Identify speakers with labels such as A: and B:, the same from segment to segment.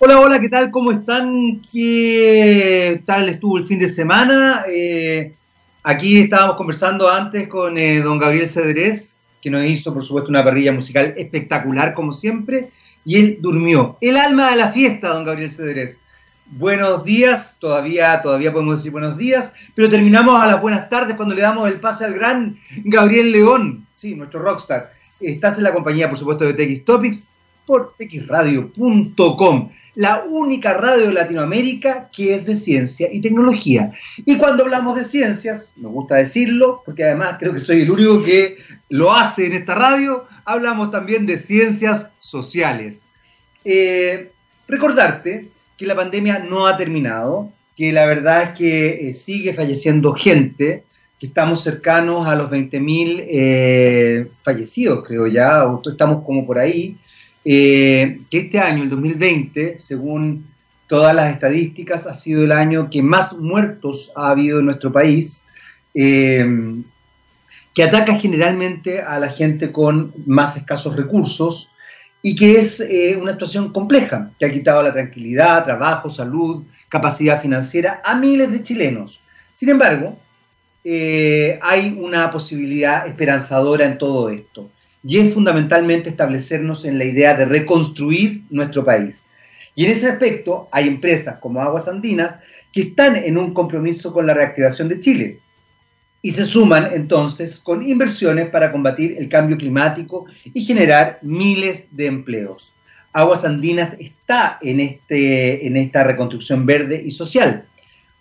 A: Hola, hola, ¿qué tal? ¿Cómo están? ¿Qué tal estuvo el fin de semana? Eh, aquí estábamos conversando antes con eh, don Gabriel Cedrés, que nos hizo, por supuesto, una parrilla musical espectacular, como siempre, y él durmió. El alma de la fiesta, don Gabriel Cedrés. Buenos días, todavía, todavía podemos decir buenos días, pero terminamos a las buenas tardes cuando le damos el pase al gran Gabriel León, sí, nuestro rockstar. Estás en la compañía, por supuesto, de TX Topics por xradio.com la única radio de Latinoamérica que es de ciencia y tecnología. Y cuando hablamos de ciencias, me gusta decirlo, porque además creo que soy el único que lo hace en esta radio, hablamos también de ciencias sociales. Eh, recordarte que la pandemia no ha terminado, que la verdad es que eh, sigue falleciendo gente, que estamos cercanos a los 20.000 eh, fallecidos, creo ya, estamos como por ahí, eh, que este año, el 2020, según todas las estadísticas, ha sido el año que más muertos ha habido en nuestro país, eh, que ataca generalmente a la gente con más escasos recursos y que es eh, una situación compleja, que ha quitado la tranquilidad, trabajo, salud, capacidad financiera a miles de chilenos. Sin embargo, hay una posibilidad esperanzadora en todo esto y es fundamentalmente establecernos en la idea de reconstruir nuestro país. Y en ese aspecto hay empresas como Aguas Andinas que están en un compromiso con la reactivación de Chile y se suman entonces con inversiones para combatir el cambio climático y generar miles de empleos. Aguas Andinas está en, este, en esta reconstrucción verde y social.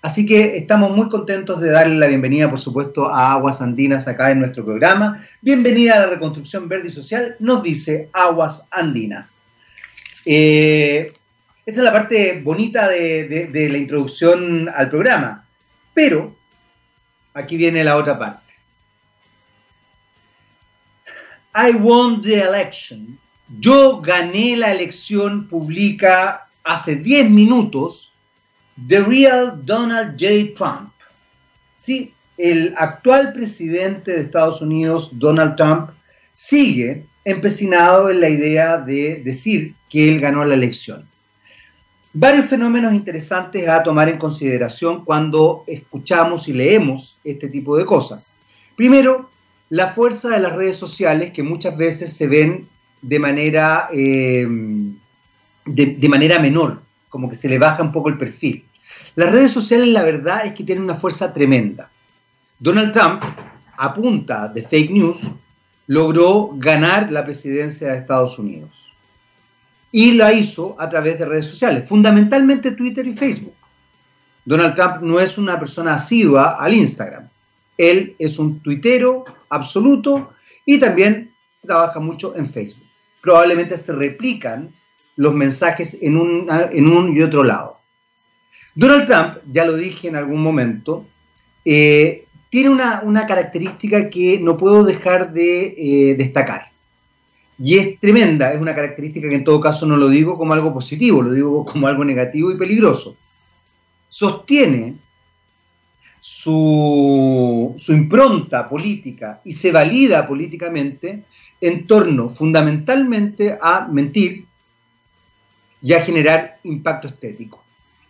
A: Así que estamos muy contentos de darle la bienvenida, por supuesto, a Aguas Andinas acá en nuestro programa. Bienvenida a la reconstrucción verde y social, nos dice Aguas Andinas. Eh, esa es la parte bonita de, la introducción al programa. Pero aquí viene la otra parte. I won the election. Yo gané la elección, publica hace 10 minutos The Real Donald J. Trump. Sí, el actual presidente de Estados Unidos, Donald Trump, sigue empecinado en la idea de decir que él ganó la elección. Varios fenómenos interesantes a tomar en consideración cuando escuchamos y leemos este tipo de cosas. Primero, la fuerza de las redes sociales que muchas veces se ven de manera, eh, de manera menor, como que se le baja un poco el perfil. Las redes sociales, la verdad es que tienen una fuerza tremenda. Donald Trump, a punta de fake news, logró ganar la presidencia de Estados Unidos. Y lo hizo a través de redes sociales, fundamentalmente Twitter y Facebook. Donald Trump no es una persona asidua al Instagram. Él es un tuitero absoluto y también trabaja mucho en Facebook. Probablemente se replican los mensajes en un, en un y otro lado. Donald Trump, ya lo dije en algún momento, eh, tiene una, característica que no puedo dejar de eh, destacar. Y es tremenda, es una característica que en todo caso no lo digo como algo positivo, lo digo como algo negativo y peligroso. Sostiene su, su impronta política y se valida políticamente en torno fundamentalmente a mentir y a generar impacto estético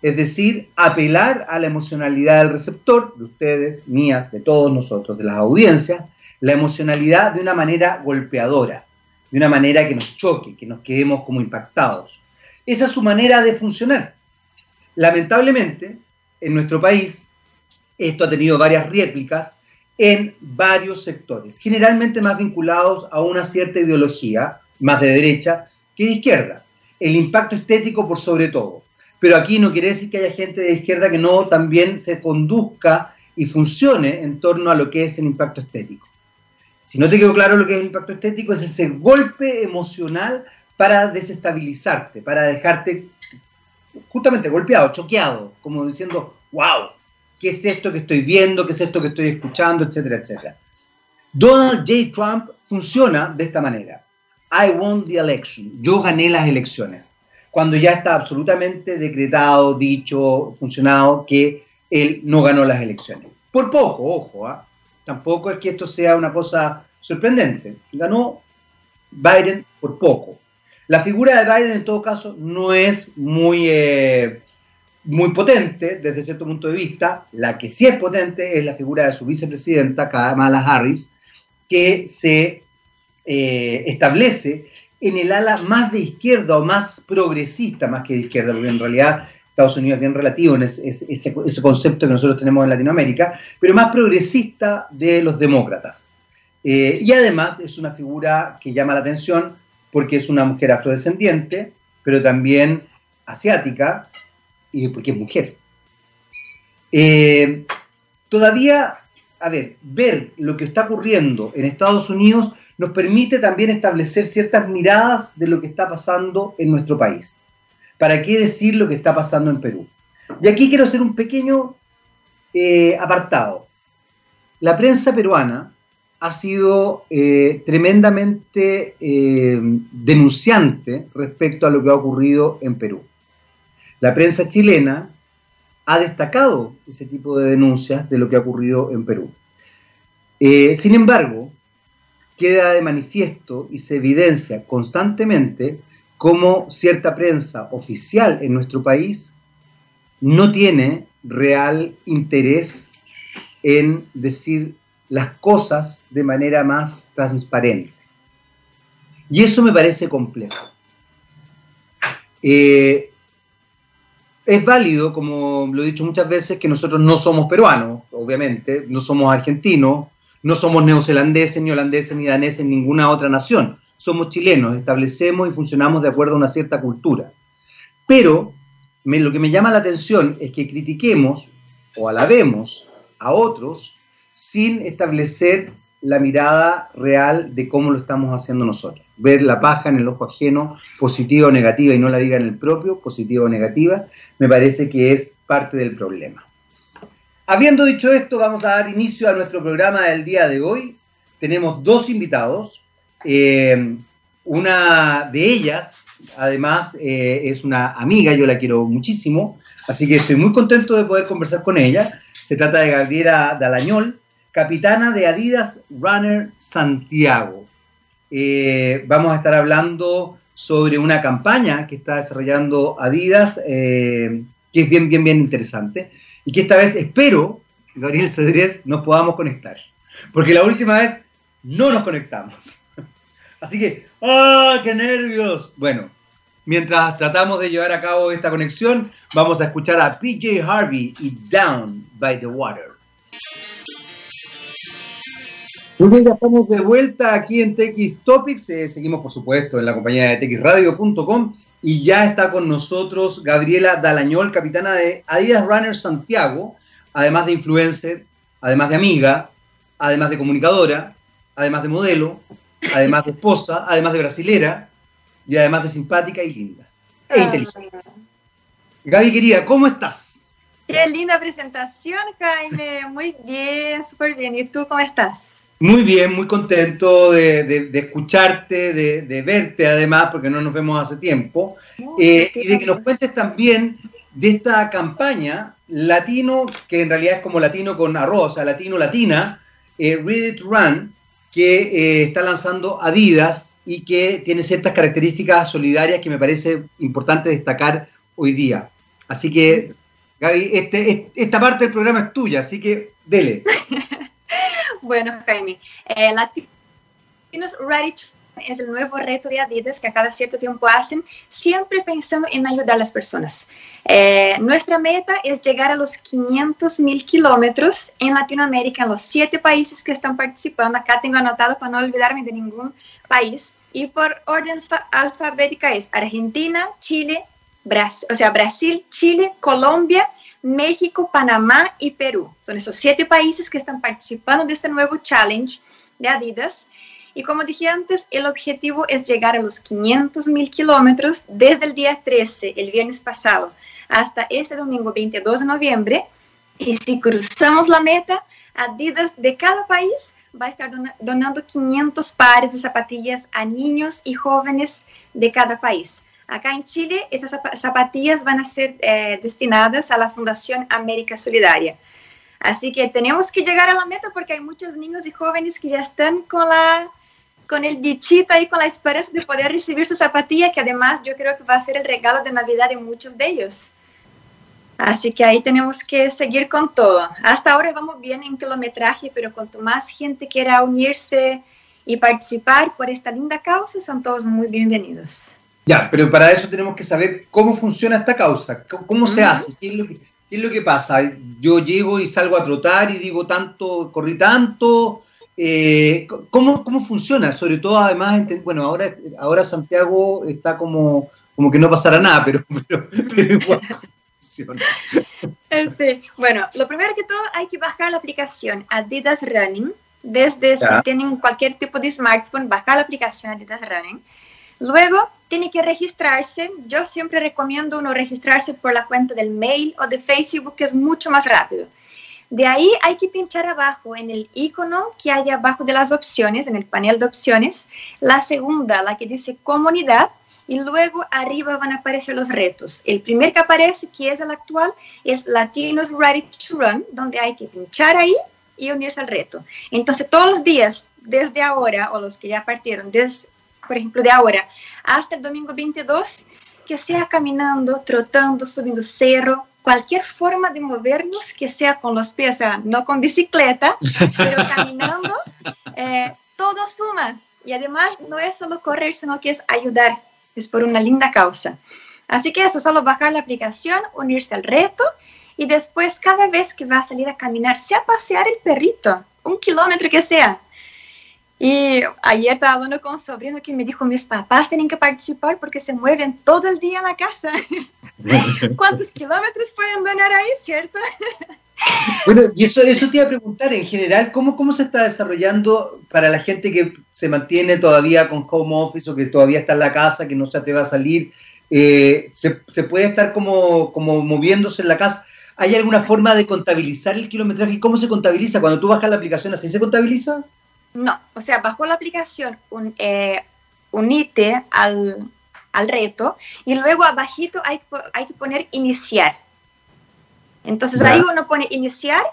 A: es decir, apelar a la emocionalidad del receptor, de ustedes, mías, de todos nosotros, de las audiencias, la emocionalidad de una manera golpeadora, de una manera que nos choque, que nos quedemos como impactados. Esa es su manera de funcionar. Lamentablemente, en nuestro país, esto ha tenido varias réplicas en varios sectores, generalmente más vinculados a una cierta ideología, más de derecha que de izquierda. El impacto estético por sobre todo pero aquí no quiere decir que haya gente de izquierda que no también se conduzca y funcione en torno a lo que es el impacto estético. Si no te quedó claro lo que es el impacto estético, es ese golpe emocional para desestabilizarte, para dejarte justamente golpeado, choqueado, como diciendo, wow, ¿qué es esto que estoy viendo? ¿Qué es esto que estoy escuchando? Etcétera, etcétera. Donald J. Trump funciona de esta manera. I won the election. Yo gané las elecciones cuando ya está absolutamente decretado, dicho, funcionado que él no ganó las elecciones. Por poco, ojo, ¿ah? tampoco es que esto sea una cosa sorprendente. Ganó Biden por poco. La figura de Biden en todo caso no es muy, eh, muy potente desde cierto punto de vista. La que sí es potente es la figura de su vicepresidenta, Kamala Harris, que se eh, establece en el ala más de izquierda o más progresista, más que de izquierda, porque en realidad Estados Unidos es bien relativo en ese, concepto que nosotros tenemos en Latinoamérica, pero más progresista de los demócratas. Eh, y además es una figura que llama la atención porque es una mujer afrodescendiente, pero también asiática, y porque es mujer. Eh, todavía, a ver, ver lo que está ocurriendo en Estados Unidos nos permite también establecer ciertas miradas de lo que está pasando en nuestro país. ¿Para qué decir lo que está pasando en Perú? Y aquí quiero hacer un pequeño eh, apartado. La prensa peruana ha sido eh, tremendamente eh, denunciante respecto a lo que ha ocurrido en Perú. La prensa chilena ha destacado ese tipo de denuncias de lo que ha ocurrido en Perú. sin embargo, queda de manifiesto y se evidencia constantemente cómo cierta prensa oficial en nuestro país no tiene real interés en decir las cosas de manera más transparente. Y eso me parece complejo. Eh, es válido, como lo he dicho muchas veces, que nosotros no somos peruanos, obviamente, no somos argentinos, no somos neozelandeses, ni holandeses, ni daneses, ninguna otra nación somos chilenos, establecemos y funcionamos de acuerdo a una cierta cultura. Pero lo que me llama la atención es que critiquemos o alabemos a otros sin establecer la mirada real de cómo lo estamos haciendo nosotros. Ver la paja en el ojo ajeno, positiva o negativa, y no la diga en el propio, positiva o negativa, me parece que es parte del problema. Habiendo dicho esto, vamos a dar inicio a nuestro programa del día de hoy. Tenemos dos invitados, eh, una de ellas, además, eh, es una amiga, yo la quiero muchísimo, así que estoy muy contento de poder conversar con ella. Se trata de Gabriela Dalañol, capitana de Adidas Runner Santiago. Eh, vamos a estar hablando sobre una campaña que está desarrollando Adidas, que es bien, bien, bien interesante, y que esta vez espero, Gabriel Cedrés, nos podamos conectar, porque la última vez no nos conectamos. Así que, ¡ah, qué nervios! Bueno, mientras tratamos de llevar a cabo esta conexión, vamos a escuchar a PJ Harvey y Down by the Water. Muy bien, ya estamos de vuelta aquí en TX Topics. Eh, seguimos, por supuesto, en la compañía de txradio.com y ya está con nosotros Gabriela Dalañol, capitana de Adidas Runner Santiago, además de influencer, además de amiga, además de comunicadora, además de modelo, además de esposa, además de brasilera y además de simpática y linda e ah. inteligente. Gaby, querida, ¿cómo estás?
B: Qué linda presentación, Jaime. Muy bien, súper bien. ¿Y tú cómo estás?
A: Muy bien, muy contento de, escucharte, de, verte además, porque no nos vemos hace tiempo, eh, y de que nos cuentes también de esta campaña latino, que en realidad es como latino con arroz, o sea, latino latina, eh, Ready to Run, que eh, está lanzando Adidas y que tiene ciertas características solidarias que me parece importante destacar hoy día. Así que, Gaby, este, esta parte del programa es tuya, así que dele.
B: bueno, Jaime, eh, Latinos Ready es el nuevo reto de Adidas que a cada cierto tiempo hacen, siempre pensando en ayudar a las personas. Eh, nuestra meta es llegar a los 500 mil kilómetros en Latinoamérica, en los siete países que están participando. Acá tengo anotado para no olvidarme de ningún país. Y por orden alfabética es Argentina, Chile, Brasil, o sea, Brasil, Chile, Colombia, México, Panamá y Perú. Son esos siete países que están participando de este nuevo challenge de Adidas. Y como dije antes, el objetivo es llegar a los 500 mil kilómetros desde el día 13, el viernes pasado, hasta este domingo 22 de noviembre. Y si cruzamos la meta, Adidas de cada país va a estar donando 500 pares de zapatillas a niños y jóvenes de cada país. Acá en Chile, esas zapatillas van a ser eh, destinadas a la Fundación América Solidaria. Así que tenemos que llegar a la meta porque hay muchos niños y jóvenes que ya están con la con el bichito ahí, con la esperanza de poder recibir su zapatilla, que además yo creo que va a ser el regalo de Navidad de muchos de ellos. Así que ahí tenemos que seguir con todo. Hasta ahora vamos bien en kilometraje, pero cuanto más gente quiera unirse y participar por esta linda causa, son todos muy bienvenidos.
A: Ya, pero para eso tenemos que saber cómo funciona esta causa, cómo se hace, ¿Qué es, lo que, qué es lo que pasa. Yo llego y salgo a trotar y digo tanto, corrí tanto, eh, ¿cómo, ¿Cómo funciona? Sobre todo, además, bueno, ahora, ahora Santiago está como, como que no pasará nada, pero, pero, igual funciona.
B: Sí. Bueno, lo primero que todo hay que bajar la aplicación Adidas Running. Desde si tienen cualquier tipo de smartphone, bajar la aplicación Adidas Running. Luego tiene que registrarse. Yo siempre recomiendo uno registrarse por la cuenta del mail o de Facebook, que es mucho más rápido. De ahí hay que pinchar abajo en el icono que hay abajo de las opciones, en el panel de opciones, la segunda, la que dice comunidad, y luego arriba van a aparecer los retos. El primer que aparece, que es el actual, es Latinos Ready to Run, donde hay que pinchar ahí y unirse al reto. Entonces, todos los días, desde ahora, o los que ya partieron, desde, por ejemplo, de ahora hasta el domingo 22, que sea caminando, trotando, subiendo cerro, cualquier forma de movernos que sea con los pies, o sea, no con bicicleta, pero caminando, eh, todo suma. Y además no es solo correr, sino que es ayudar, es por una linda causa. Así que eso, solo bajar la aplicación, unirse al reto y después cada vez que va a salir a caminar, sea pasear el perrito, un kilómetro que sea, y ayer estaba hablando con un sobrino que me dijo, mis papás tienen que participar porque se mueven todo el día en la casa. ¿Cuántos kilómetros pueden ganar ahí, cierto?
A: bueno, y eso, eso te iba a preguntar, en general, ¿cómo, ¿cómo se está desarrollando para la gente que se mantiene todavía con home office o que todavía está en la casa, que no se atreve a salir? Eh, se, se, puede estar como, como moviéndose en la casa? ¿Hay alguna forma de contabilizar el kilometraje? ¿Cómo se contabiliza? Cuando tú bajas la aplicación, ¿así se contabiliza?
B: No, o sea, bajo la aplicación un, eh, unite al, al, reto y luego abajito hay, hay que poner iniciar. Entonces ahí uno pone iniciar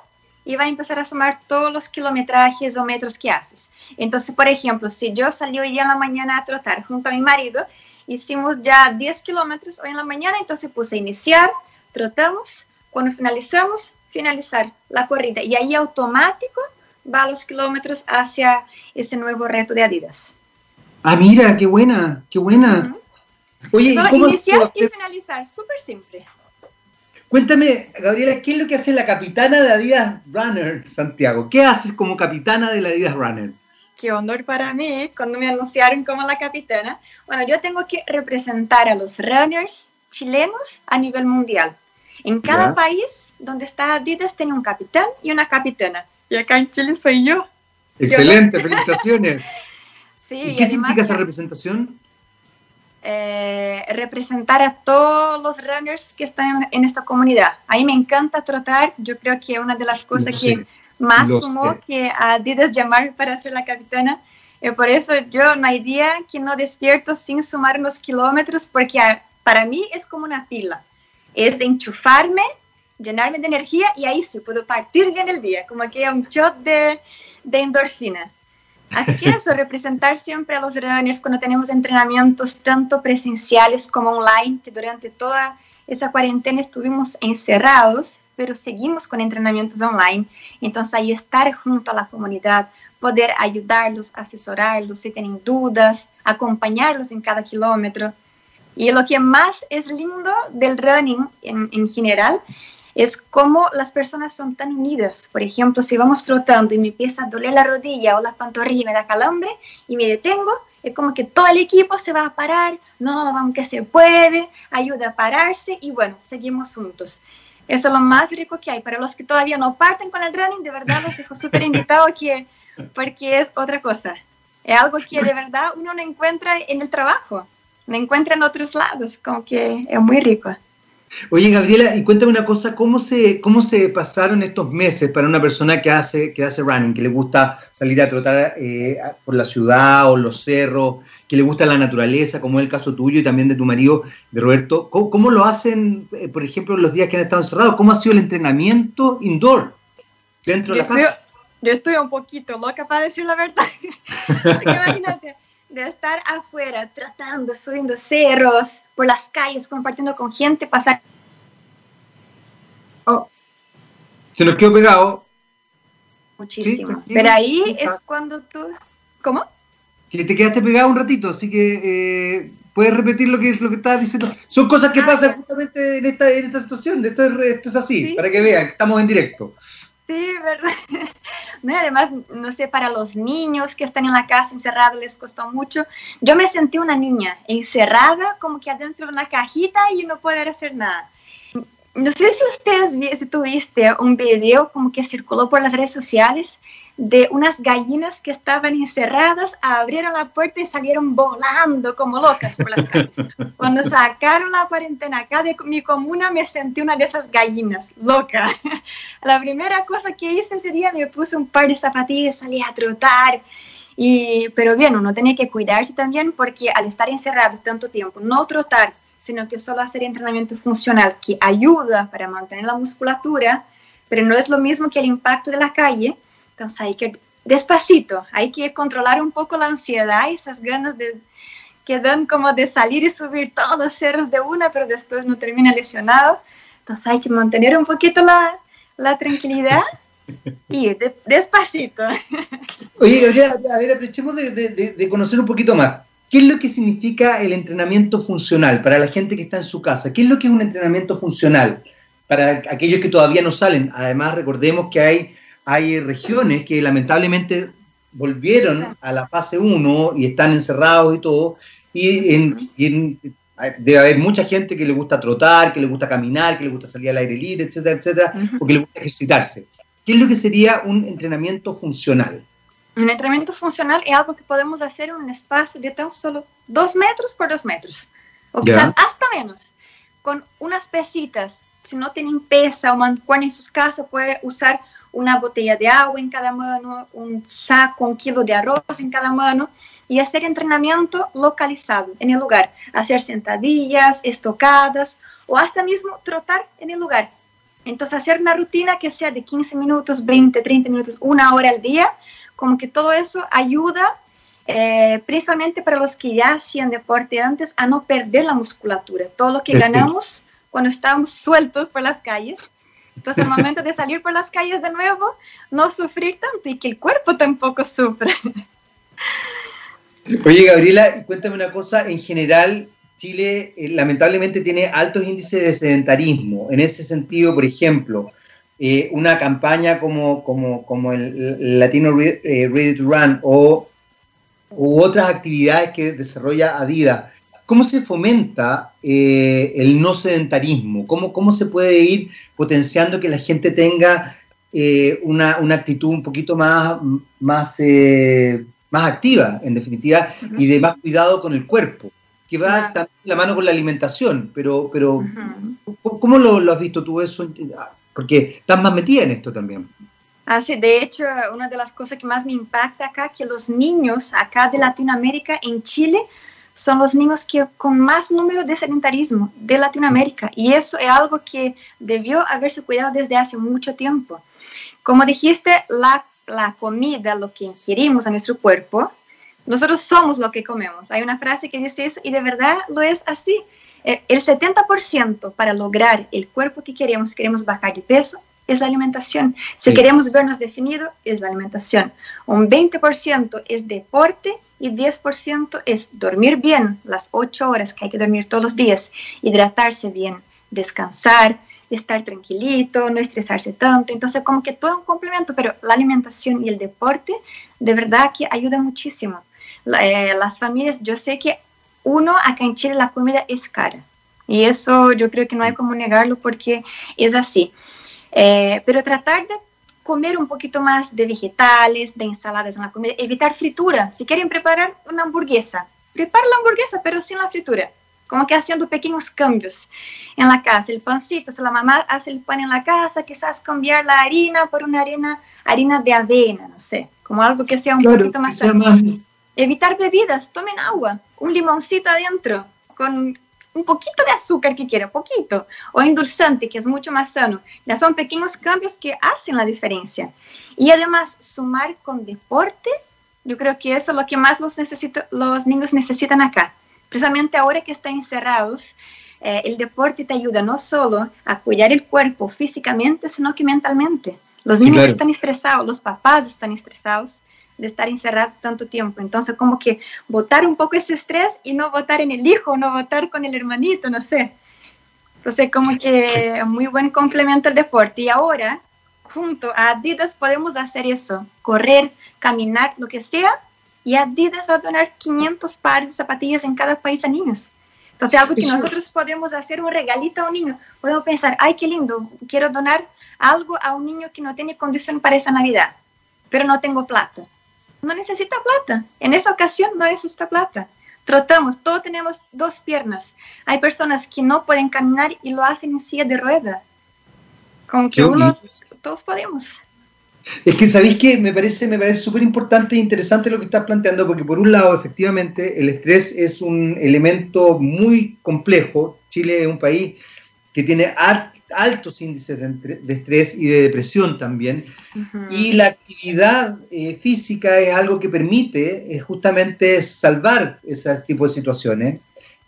B: y va a empezar a sumar todos los kilometrajes o metros que haces. Entonces, por ejemplo, si yo salí hoy en la mañana a trotar junto a mi marido, hicimos ya 10 kilómetros hoy en la mañana, entonces puse iniciar, trotamos, cuando finalizamos, finalizar la corrida y ahí automático va a los kilómetros hacia ese nuevo reto de Adidas.
A: Ah, mira, qué buena, qué buena.
B: Oye, Solo ¿cómo iniciar y finalizar, súper simple.
A: Cuéntame, Gabriela, ¿qué es lo que hace la capitana de Adidas Runner, Santiago? ¿Qué haces como capitana de la Adidas Runner?
B: Qué honor para mí cuando me anunciaron como la capitana. Bueno, yo tengo que representar a los runners chilenos a nivel mundial. En cada país donde está Adidas tiene un capitán y una capitana y acá en Chile soy yo.
A: Excelente, felicitaciones. ¿Y qué significa esa representación?
B: Eh, representar a todos los runners que están en, esta comunidad. A mí me encanta trotar, yo creo que una de las cosas que más sumó que a Adidas llamar para ser la capitana. Y por eso yo no hay día que no despierto sin sumar unos kilómetros, porque para mí es como una pila. Es enchufarme llenarme de energía y ahí sí puedo partir bien el día, como que un shot de, de endorfina. Así que eso, representar siempre a los runners cuando tenemos entrenamientos tanto presenciales como online, que durante toda esa cuarentena estuvimos encerrados, pero seguimos con entrenamientos online. Entonces ahí estar junto a la comunidad, poder ayudarlos, asesorarlos si tienen dudas, acompañarlos en cada kilómetro. Y lo que más es lindo del running en, en general es como las personas son tan unidas. Por ejemplo, si vamos trotando y me empieza a doler la rodilla o la pantorrilla y me da calambre y me detengo, es como que todo el equipo se va a parar, no, aunque se puede, ayuda a pararse y bueno, seguimos juntos. Eso es lo más rico que hay. Para los que todavía no parten con el running, de verdad los dejo súper invitados que, porque es otra cosa. Es algo que de verdad uno no encuentra en el trabajo, no encuentra en otros lados, como que es muy rico.
A: Oye, Gabriela, y cuéntame una cosa, ¿cómo se, cómo se pasaron estos meses para una persona que hace, que hace running, que le gusta salir a trotar eh, por la ciudad o los cerros, que le gusta la naturaleza, como es el caso tuyo y también de tu marido, de Roberto? ¿Cómo, lo hacen, eh, por ejemplo, los días que han estado encerrados? ¿Cómo ha sido el entrenamiento indoor dentro de la casa?
B: yo estoy un poquito loca para decir la verdad. imagínate, de estar afuera tratando, subiendo cerros, por las calles, compartiendo con gente, pasar...
A: Oh, se nos quedó pegado.
B: Muchísimo. Pero ahí es cuando tú... ¿Cómo?
A: Que te quedaste pegado un ratito, así que eh, puedes repetir lo que, lo que estabas diciendo. Son cosas que ah, pasan justamente en esta, en esta situación. Esto es, esto es así, para que vean, estamos en directo.
B: Sí, verdad. No, además, no sé, para los niños que están en la casa encerrados les costó mucho. Yo me sentí una niña encerrada, como que adentro de una cajita y no poder hacer nada. No sé si ustedes si tuviste un video como que circuló por las redes sociales de unas gallinas que estaban encerradas, abrieron la puerta y salieron volando como locas por las calles. Cuando sacaron la cuarentena acá de mi comuna, me sentí una de esas gallinas, loca. La primera cosa que hice ese día, me puse un par de zapatillas, salí a trotar. Y, pero bien, uno tiene que cuidarse también porque al estar encerrado tanto tiempo, no trotar, sino que solo hacer entrenamiento funcional que ayuda para mantener la musculatura, pero no es lo mismo que el impacto de la calle entonces hay que, despacito, hay que controlar un poco la ansiedad y esas ganas de, que dan como de salir y subir todos los cerros de una, pero después no termina lesionado. Entonces hay que mantener un poquito la, la tranquilidad y ir despacito.
A: Oye, Gabriela, a ver, aprovechemos de, de, de, conocer un poquito más. ¿Qué es lo que significa el entrenamiento funcional para la gente que está en su casa? ¿Qué es lo que es un entrenamiento funcional para aquellos que todavía no salen? Además, recordemos que hay hay regiones que lamentablemente volvieron a la fase 1 y están encerrados y todo, y, debe haber mucha gente que le gusta trotar, que le gusta caminar, que le gusta salir al aire libre, etcétera, etcétera, porque le gusta ejercitarse. ¿Qué es lo que sería un entrenamiento funcional?
B: Un entrenamiento funcional es algo que podemos hacer en un espacio de tan solo dos metros por dos metros, o quizás hasta menos, con unas pesitas. Si no tienen pesa o mancuerna en sus casas, puede usar una botella de agua en cada mano, un saco, un kilo de arroz en cada mano y hacer entrenamiento localizado en el lugar, hacer sentadillas, estocadas o hasta mismo trotar en el lugar. Entonces hacer una rutina que sea de 15 minutos, 20, 30 minutos, una hora al día, como que todo eso ayuda eh, principalmente para los que ya hacían deporte antes a no perder la musculatura. Todo lo que ganamos cuando estamos sueltos por las calles entonces, al momento de salir por las calles de nuevo, no sufrir tanto y que el cuerpo tampoco sufra.
A: Oye, Gabriela, cuéntame una cosa, en general, Chile eh, lamentablemente tiene altos índices de sedentarismo. En ese sentido, por ejemplo, eh, una campaña como, como, como el, Latino eh, Ready to Run o u otras actividades que desarrolla Adidas, ¿Cómo se fomenta eh, el no sedentarismo? ¿Cómo, ¿Cómo se puede ir potenciando que la gente tenga eh, una, actitud un poquito más, más, eh, más activa, en definitiva, y de más cuidado con el cuerpo? Que va también la mano con la alimentación, pero, pero ¿cómo lo, has visto tú eso? Porque estás más metida en esto también.
B: Ah, sí, de hecho, una de las cosas que más me impacta acá, que los niños acá de Latinoamérica, en Chile, son los niños que con más número de sedentarismo de Latinoamérica y eso es algo que debió haberse cuidado desde hace mucho tiempo. Como dijiste, la, la comida, lo que ingerimos a nuestro cuerpo, nosotros somos lo que comemos. Hay una frase que dice eso y de verdad lo es así. Eh, el 70% para lograr el cuerpo que queremos, queremos bajar de peso, es la alimentación. Si queremos vernos definido, es la alimentación. Un 20% es deporte y 10% es dormir bien, las 8 horas que hay que dormir todos los días, hidratarse bien, descansar, estar tranquilito, no estresarse tanto. Entonces, como que todo un complemento, pero la alimentación y el deporte de verdad que ayuda muchísimo. Eh, las familias, yo sé que uno, acá en Chile la comida es cara. Y eso yo creo que no hay como negarlo porque es así. Eh, pero tratar de comer un poquito más de vegetales, de ensaladas en la comida, evitar fritura. Si quieren preparar una hamburguesa, prepara la hamburguesa, pero sin la fritura. Como que haciendo pequeños cambios en la casa. El pancito, si la mamá hace el pan en la casa, quizás cambiar la harina por una harina, harina de avena, no sé, como algo que sea un poquito más... Evitar bebidas, tomen agua, un limoncito adentro, con un poquito de azúcar que quiere, poquito, o endulzante, que es mucho más sano. Ya son pequeños cambios que hacen la diferencia. Y además, sumar con deporte, yo creo que eso es lo que más los, necesito, los niños necesitan acá. Precisamente ahora que están encerrados, eh, el deporte te ayuda no solo a cuidar el cuerpo físicamente, sino que mentalmente. Los niños están estresados, los papás están estresados de estar encerrados tanto tiempo. Entonces, como que botar un poco ese estrés y no votar en el hijo, no votar con el hermanito, no sé. Entonces, como que muy buen complemento el deporte. Y ahora, junto a Adidas, podemos hacer eso, correr, caminar, lo que sea, y Adidas va a donar 500 pares de zapatillas en cada país a niños. Entonces, algo que nosotros podemos hacer, un regalito a un niño. Podemos pensar, ay, qué lindo, quiero donar algo a un niño que no tiene condición para esa Navidad, pero no tengo plata. No necesita plata. En esa ocasión no necesita plata. Trotamos, todos tenemos dos piernas. Hay personas que no pueden caminar y lo hacen en silla de rueda. Con que uno, todos podemos.
A: Es que sabéis que me parece me parece súper importante e interesante lo que estás planteando, porque por un lado, efectivamente, el estrés es un elemento muy complejo. Chile es un país que tiene altos índices de, estrés y de depresión también. Y la actividad eh, física es algo que permite eh, justamente salvar ese tipo de situaciones.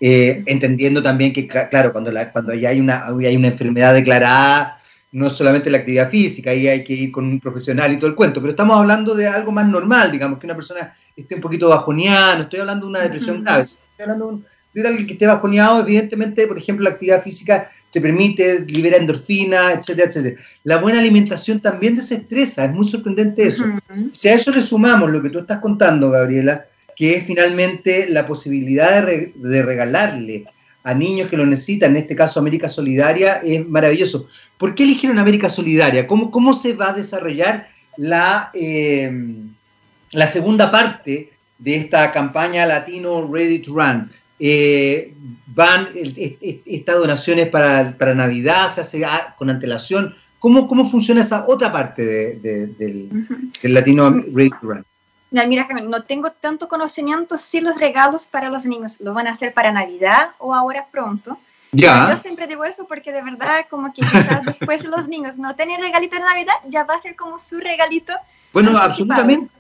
A: Eh, entendiendo también que, claro, cuando, la, cuando ya hay una, hay una enfermedad declarada, no es solamente la actividad física, ahí hay que ir con un profesional y todo el cuento, pero estamos hablando de algo más normal, digamos, que una persona esté un poquito bajoneada, no estoy hablando de una depresión grave, estoy hablando de, alguien que esté bajoneado, evidentemente, por ejemplo, la actividad física te permite, libera endorfina, etcétera, etcétera. La buena alimentación también desestresa, es muy sorprendente eso. Si a eso le sumamos lo que tú estás contando, Gabriela, que es finalmente la posibilidad de, de regalarle a niños que lo necesitan, en este caso América Solidaria, es maravilloso. ¿Por qué eligieron América Solidaria? ¿Cómo, cómo se va a desarrollar la, eh, la segunda parte de esta campaña Latino Ready to Run? Eh, ¿Van estas donaciones para, para, Navidad? ¿Se hace con antelación? ¿Cómo, ¿Cómo funciona esa otra parte del, del Latino Ready to Run?
B: mira, no tengo tanto conocimiento si los regalos para los niños lo van a hacer para Navidad o ahora pronto. Ya. Yo siempre digo eso porque de verdad como que quizás después los niños no tienen regalito de Navidad, ya va a ser como su regalito.
A: Bueno, absolutamente,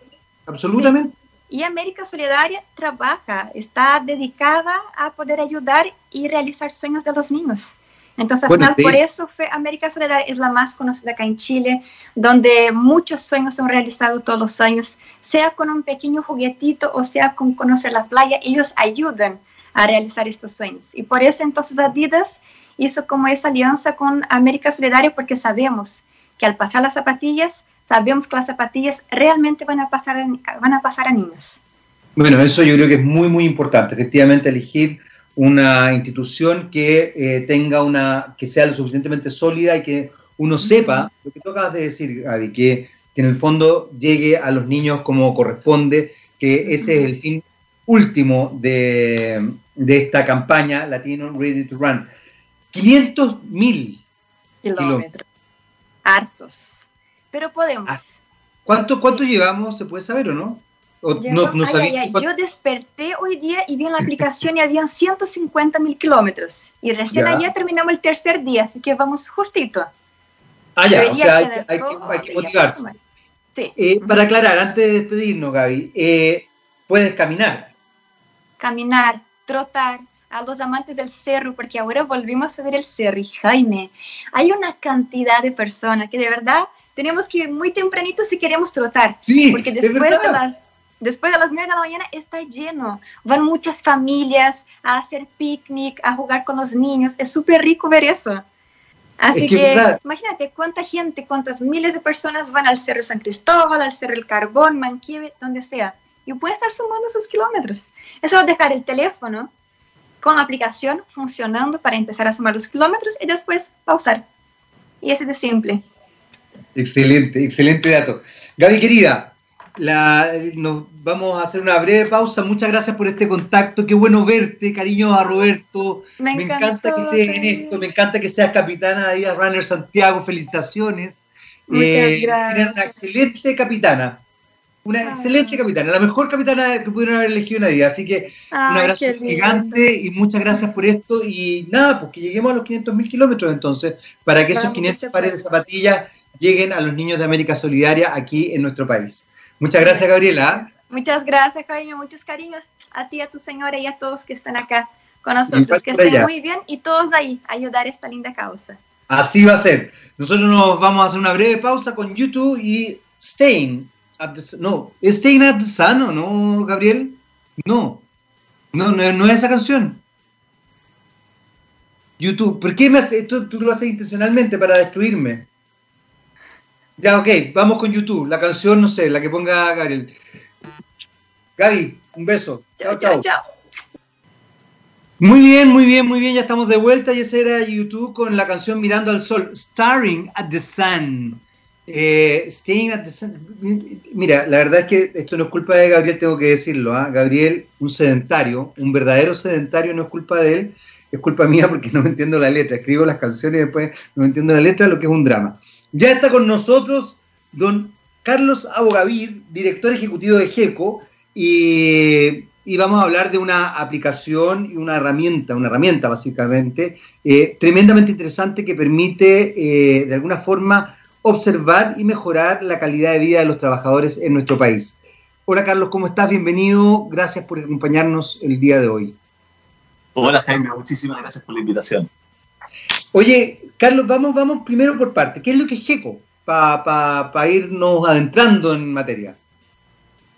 A: absolutamente.
B: Y América Solidaria trabaja, está dedicada a poder ayudar y realizar sueños de los niños. Entonces, al final, por eso fue América Solidaria es la más conocida acá en Chile, donde muchos sueños son realizados todos los años, sea con un pequeño juguetito o sea con conocer la playa, ellos ayudan a realizar estos sueños. Y por eso entonces Adidas hizo como esa alianza con América Solidaria, porque sabemos que al pasar las zapatillas, sabemos que las zapatillas realmente van a pasar a, van a, pasar a niños.
A: Bueno, eso yo creo que es muy, muy importante, efectivamente, elegir una institución que eh, tenga una, que sea lo suficientemente sólida y que uno sepa, lo que tú acabas de decir, Gaby, que, en el fondo llegue a los niños como corresponde, que ese es el fin último de, esta campaña Latino Ready to Run. 500 mil
B: kilómetros. Hartos. Pero podemos. Ah,
A: ¿Cuánto, ¿Cuánto llevamos? ¿Se puede saber o no?
B: Yo desperté hoy día y vi en la aplicación y habían 150 mil kilómetros. Y recién ayer terminamos el tercer día, así que vamos justito.
A: Ah, ya, o sea, hay, que, motivarse. Eh, para aclarar, antes de despedirnos, Gaby, eh, puedes caminar.
B: Caminar, trotar, a los amantes del cerro, porque ahora volvimos a ver el cerro. Y Jaime, hay una cantidad de personas que de verdad tenemos que ir muy tempranito si queremos trotar.
A: Sí,
B: porque después de las Después de las 9 de la mañana está lleno. Van muchas familias a hacer picnic, a jugar con los niños. Es súper rico ver eso. Así que, imagínate cuánta gente, cuántas miles de personas van al Cerro San Cristóbal, al Cerro El Carbón, Manquive, donde sea. Y puede estar sumando esos kilómetros. Eso va a dejar el teléfono con la aplicación funcionando para empezar a sumar los kilómetros y después pausar. Y así de simple.
A: Excelente, excelente dato. Gaby, querida, la, nos vamos a hacer una breve pausa. Muchas gracias por este contacto. Qué bueno verte, cariño a Roberto. Me, encanta que estés en esto. Me encanta que seas capitana de Runner Santiago. Felicitaciones.
B: Muchas eh, gracias.
A: una excelente capitana. Una ah. excelente capitana, la mejor capitana que pudieron haber elegido en la vida. Así que un abrazo gigante y muchas gracias por esto. Y nada, pues que lleguemos a los 500 mil kilómetros entonces, para que esos 500 pares de zapatillas lleguen a los niños de América Solidaria aquí en nuestro país. Muchas gracias, Gabriela.
B: Muchas gracias, cariño. Muchos cariños a ti, a tu señora y a todos que están acá con nosotros. Que estén muy bien y todos ahí, a ayudar a esta linda causa.
A: Así va a ser. Nosotros nos vamos a hacer una breve pausa con YouTube y Staying no, Staying at the Sun, no, Gabriel? No. No, no, es esa canción. YouTube, ¿por qué me hace, esto tú lo haces intencionalmente para destruirme? Ya, ok, vamos con YouTube. La canción, no sé, la que ponga Gabriel. Gaby, un beso. Chao, chao. chao. Muy bien, muy bien, muy bien. Ya estamos de vuelta y ese era YouTube con la canción Mirando al Sol, Starring at the Sun. Eh, mira, la verdad es que esto no es culpa de Gabriel, tengo que decirlo. ¿ah? Gabriel, un sedentario, un verdadero sedentario, no es culpa de él, es culpa mía porque no me entiendo la letra. Escribo las canciones y después no me entiendo la letra, lo que es un drama. Ya está con nosotros don Carlos Abogavir, director ejecutivo de GECO, y, vamos a hablar de una aplicación y una herramienta, una herramienta básicamente, eh, tremendamente interesante que permite eh, de alguna forma observar y mejorar la calidad de vida de los trabajadores en nuestro país. Hola Carlos, ¿cómo estás? Bienvenido. Gracias por acompañarnos el día de hoy.
C: Hola Jaime, muchísimas gracias por la invitación.
A: Oye, Carlos, vamos, vamos primero por parte. ¿Qué es lo que es GECO? Para irnos adentrando en materia.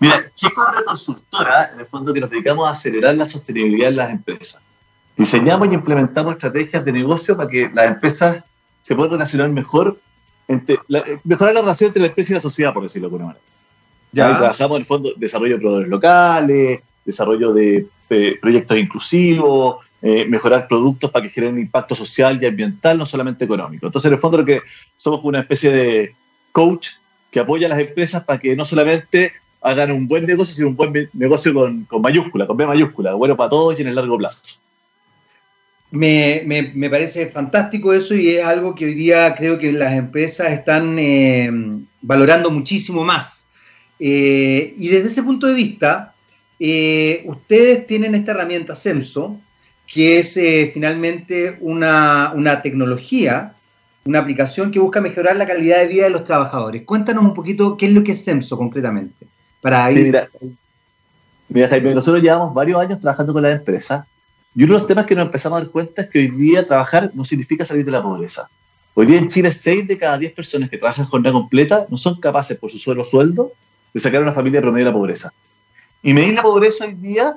C: Mira, GECO es una consultora, en el fondo, que nos dedicamos a acelerar la sostenibilidad en las empresas. Diseñamos y implementamos estrategias de negocio para que las empresas se puedan relacionar mejor eh, mejorar la relación entre la empresa y la sociedad, por decirlo de alguna manera. Ya. trabajamos en el fondo desarrollo de proveedores locales, desarrollo de eh, proyectos inclusivos, eh, mejorar productos para que generen impacto social y ambiental, no solamente económico. Entonces, en el fondo, lo que somos una especie de coach que apoya a las empresas para que no solamente hagan un buen negocio, sino un buen negocio con, con mayúscula, con B mayúscula, bueno para todos y en el largo plazo.
A: Me, me, parece fantástico eso y es algo que hoy día creo que las empresas están eh, valorando muchísimo más. Eh, y desde ese punto de vista, eh, ustedes tienen esta herramienta CEMSO, que es finalmente una, una, tecnología, una aplicación que busca mejorar la calidad de vida de los trabajadores. Cuéntanos un poquito qué es lo que es CEMSO concretamente. Para
C: sí, mira, mira, Jaime, nosotros llevamos varios años trabajando con las empresas y uno de los temas que nos empezamos a dar cuenta es que hoy día trabajar no significa salir de la pobreza. Hoy día en Chile, 6 de cada 10 personas que trabajan jornada completa no son capaces, por su suelo sueldo, de sacar a una familia promedio de la pobreza. Y medir la pobreza hoy día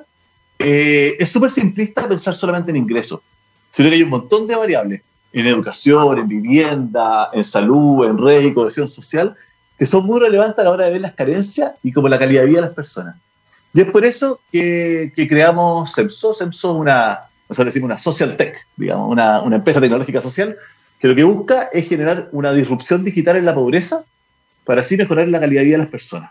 C: eh, es súper simplista pensar solamente en ingresos, sino que hay un montón de variables en educación, en vivienda, en salud, en red y cohesión social, que son muy relevantes a la hora de ver las carencias y como la calidad de vida de las personas. Y es por eso que, creamos SEMSO. SEMSO es una, nosotros decimos una social tech, digamos, una, una empresa tecnológica social, que lo que busca es generar una disrupción digital en la pobreza para así mejorar la calidad de vida de las personas.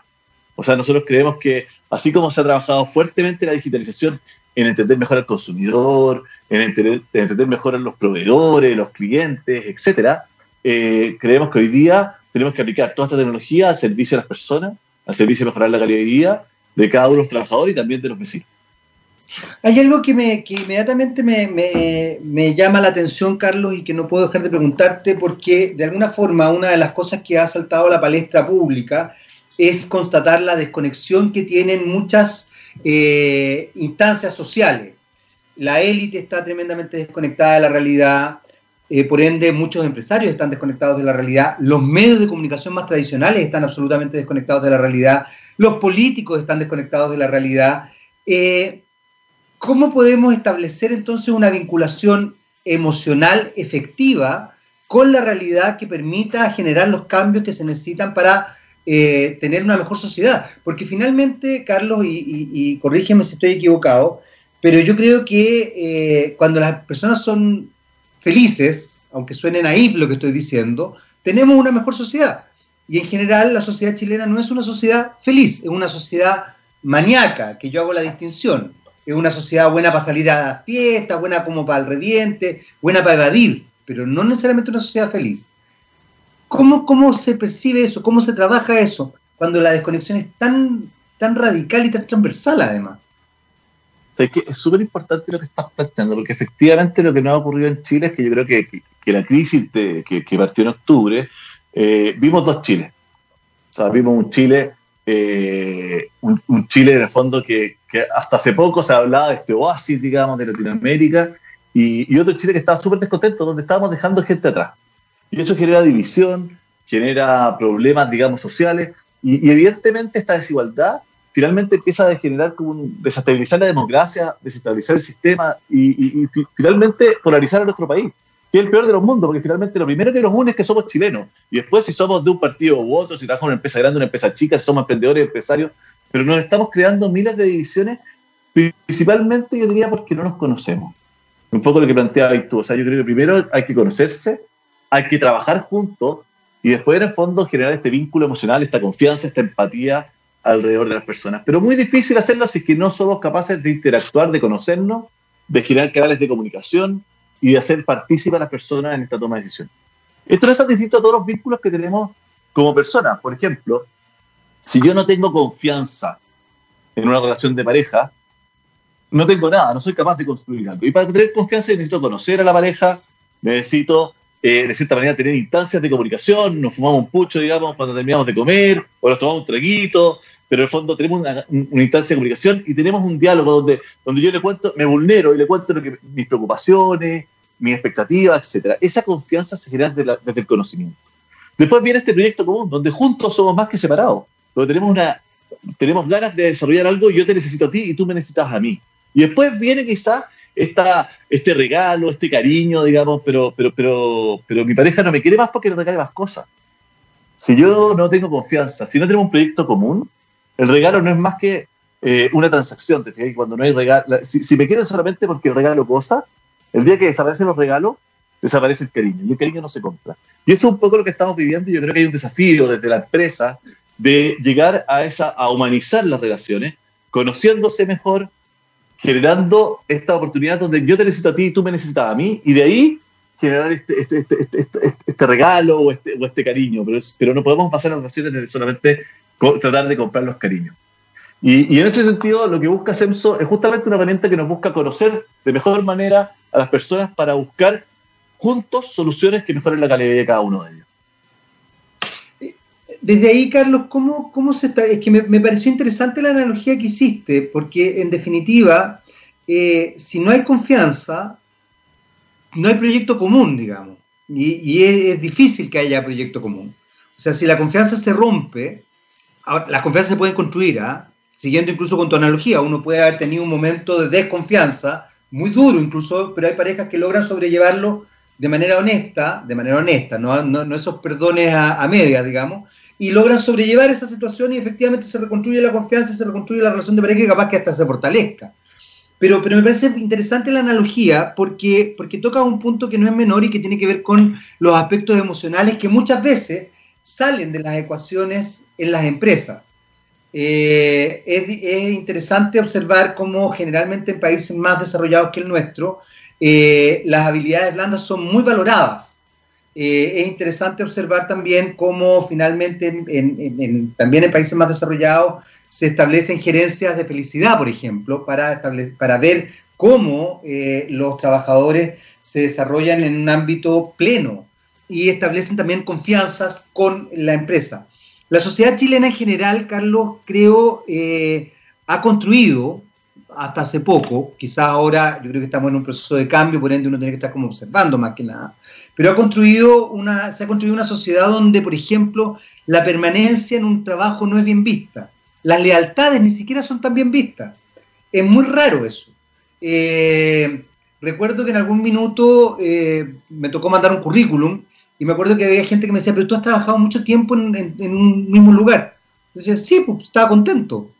C: O sea, nosotros creemos que así como se ha trabajado fuertemente la digitalización en entender mejor al consumidor, en entender, mejor a los proveedores, los clientes, etcétera, eh, creemos que hoy día tenemos que aplicar toda esta tecnología al servicio de las personas, al servicio de mejorar la calidad de vida de cada uno de los trabajadores y también de los vecinos.
A: Hay algo que, me, que inmediatamente me, me, llama la atención, Carlos, y que no puedo dejar de preguntarte, porque de alguna forma una de las cosas que ha saltado a la palestra pública es constatar la desconexión que tienen muchas eh, instancias sociales. La élite está tremendamente desconectada de la realidad, eh, por ende muchos empresarios están desconectados de la realidad, los medios de comunicación más tradicionales están absolutamente desconectados de la realidad, los políticos están desconectados de la realidad. Eh, ¿Cómo podemos establecer entonces una vinculación emocional efectiva con la realidad que permita generar los cambios que se necesitan para eh, tener una mejor sociedad? Porque finalmente, Carlos, y, corrígeme si estoy equivocado, pero yo creo que cuando las personas son felices, aunque suene naif lo que estoy diciendo, tenemos una mejor sociedad. Y en general la sociedad chilena no es una sociedad feliz, es una sociedad maníaca, que yo hago la distinción. Es una sociedad buena para salir a la fiesta, buena como para el reviente, buena para evadir, pero no necesariamente una sociedad feliz. ¿Cómo, ¿Cómo se percibe eso? ¿Cómo se trabaja eso? cuando la desconexión es tan, tan radical y tan transversal además.
C: Es que es súper importante lo que estás planteando, porque efectivamente lo que nos ha ocurrido en Chile es que yo creo que, que, la crisis de, que, partió en octubre, eh, vimos dos Chiles. O sea, vimos un Chile, eh, un, Chile en el fondo que, que, hasta hace poco se hablaba de este oasis, digamos, de Latinoamérica, y, y otro Chile que estaba súper descontento, donde estábamos dejando gente atrás. Y eso genera división, genera problemas, digamos, sociales, y, evidentemente esta desigualdad finalmente empieza a degenerar como desestabilizar la democracia, desestabilizar el sistema y, finalmente polarizar a nuestro país, que es el peor de los mundos, porque finalmente lo primero que nos une es que somos chilenos, y después si somos de un partido u otro, si trabajamos en una empresa grande, una empresa chica, si somos emprendedores, empresarios, pero nos estamos creando miles de divisiones, principalmente yo diría porque no nos conocemos. Un poco lo que planteaba tú, o sea, yo creo que primero hay que conocerse, hay que trabajar juntos, y después en el fondo generar este vínculo emocional, esta confianza, esta empatía alrededor de las personas. Pero muy difícil hacerlo si es que no somos capaces de interactuar, de conocernos, de generar canales de comunicación y de hacer partícipe a las personas en esta toma de decisiones. Esto no es tan distinto a todos los vínculos que tenemos como personas. Por ejemplo, si yo no tengo confianza en una relación de pareja, no tengo nada, no soy capaz de construir algo. Y para tener confianza necesito conocer a la pareja, necesito eh, de cierta manera, tener instancias de comunicación, nos fumamos un pucho, digamos, cuando terminamos de comer, o nos tomamos un traguito, pero en el fondo tenemos una, instancia de comunicación y tenemos un diálogo donde, donde yo le cuento, me vulnero y le cuento lo que, mis preocupaciones, mis expectativas, etc. Esa confianza se genera desde, desde el conocimiento. Después viene este proyecto común, donde juntos somos más que separados, donde tenemos, una, tenemos ganas de desarrollar algo y yo te necesito a ti y tú me necesitas a mí. Y después viene quizás esta, este regalo, este cariño, digamos, pero, pero, pero, pero mi pareja no me quiere más porque le regale más cosas. Si yo no tengo confianza, si no tenemos un proyecto común, el regalo no es más que eh, una transacción. Cuando no hay regalo, si, me quieren solamente porque el regalo cosa, el día que desaparecen los regalos, desaparece el cariño. Y el cariño no se compra. Y eso es un poco lo que estamos viviendo. Yo creo que hay un desafío desde la empresa de llegar a, esa, a humanizar las relaciones, conociéndose mejor, generando esta oportunidad donde yo te necesito a ti y tú me necesitas a mí, y de ahí generar este, este, este, este regalo o este, o este cariño, pero, pero no podemos pasar las relaciones de solamente tratar de comprar los cariños. Y, en ese sentido, lo que busca SEMSO es justamente una herramienta que nos busca conocer de mejor manera a las personas para buscar juntos soluciones que mejoren la calidad de cada uno de ellos.
A: Desde ahí, Carlos, ¿cómo, cómo se está? Es que me, me pareció interesante la analogía que hiciste, porque en definitiva, eh, si no hay confianza, no hay proyecto común, digamos. Y es, difícil que haya proyecto común. O sea, si la confianza se rompe, la confianza se puede construir, ¿ah? siguiendo incluso con tu analogía, uno puede haber tenido un momento de desconfianza, muy duro incluso, pero hay parejas que logran sobrellevarlo de manera honesta, de manera honesta, no, no, esos perdones a, a medias, digamos, y logran sobrellevar esa situación y efectivamente se reconstruye la confianza, se reconstruye la relación de pareja y capaz que hasta se fortalezca. Pero, pero me parece interesante la analogía porque, porque toca un punto que no es menor y que tiene que ver con los aspectos emocionales que muchas veces salen de las ecuaciones en las empresas. Eh, es, es, interesante observar cómo generalmente en países más desarrollados que el nuestro, eh, las habilidades blandas son muy valoradas. Eh, es interesante observar también cómo finalmente también en países más desarrollados se establecen gerencias de felicidad, por ejemplo, para, para ver cómo los trabajadores se desarrollan en un ámbito pleno y establecen también confianzas con la empresa. La sociedad chilena en general, Carlos, creo, eh, ha construido hasta hace poco, quizás ahora yo creo que estamos en un proceso de cambio, por ende uno tiene que estar como observando más que nada, pero ha construido una, se ha construido una sociedad donde, por ejemplo, la permanencia en un trabajo no es bien vista. Las lealtades ni siquiera son tan bien vistas. Es muy raro eso. Eh, recuerdo que en algún minuto eh, me tocó mandar un currículum y me acuerdo que había gente que me decía, pero tú has trabajado mucho tiempo en, un mismo lugar. Yo decía, sí, pues estaba contento.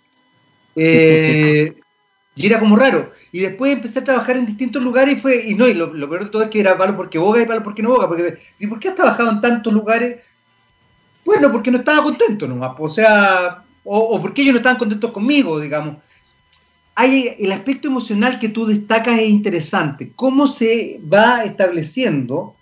A: Eh, y era como raro. Y después empecé a trabajar en distintos lugares y fue, y no, y lo, peor de todo es que era palo porque boga y palo porque no boga. Porque, ¿Y por qué has trabajado en tantos lugares? Bueno, porque no estaba contento nomás. O sea, o, o porque ellos no estaban contentos conmigo, digamos. Hay, el aspecto emocional que tú destacas es interesante. ¿Cómo se va estableciendo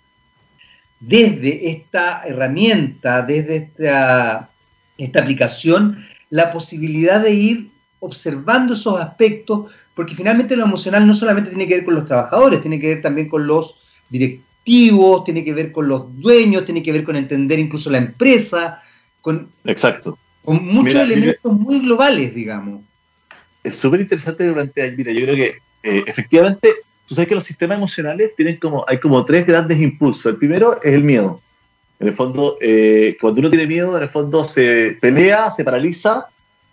A: desde esta herramienta, desde esta esta aplicación, la posibilidad de ir observando esos aspectos, porque finalmente lo emocional no solamente tiene que ver con los trabajadores, tiene que ver también con los directivos, tiene que ver con los dueños, tiene que ver con entender incluso la empresa, con,
C: Exacto.
A: con muchos elementos muy globales, digamos.
C: Es súper interesante durante ahí. Mira, yo creo que eh, efectivamente, tú sabes que los sistemas emocionales tienen como, hay como tres grandes impulsos. El primero es el miedo. En el fondo, eh, cuando uno tiene miedo, en el fondo se pelea, se paraliza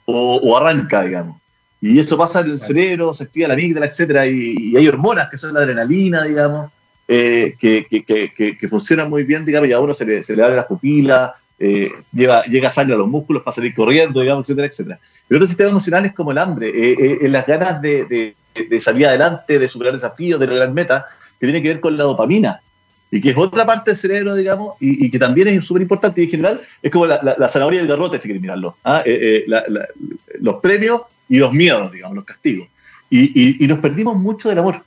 C: o, arranca, digamos. Y eso pasa en el cerebro, se activa la amígdala, etcétera, y, hay hormonas que son la adrenalina, digamos, eh, que, que, que, que, funcionan muy bien, digamos, y a uno se le, se le abre las pupilas, eh, llega, llega sangre a los músculos para salir corriendo, digamos, etcétera, etcétera. Pero otro sistema emocional es como el hambre, eh, eh las ganas de, salir adelante, de superar desafíos, de lograr metas, que tiene que ver con la dopamina y que es otra parte del cerebro, digamos, y, que también es súper importante y en general es como la, zanahoria y el garrote, si quieren mirarlo. ¿ah? Eh, eh, los premios y los miedos, digamos, los castigos. Y, nos perdimos mucho del amor,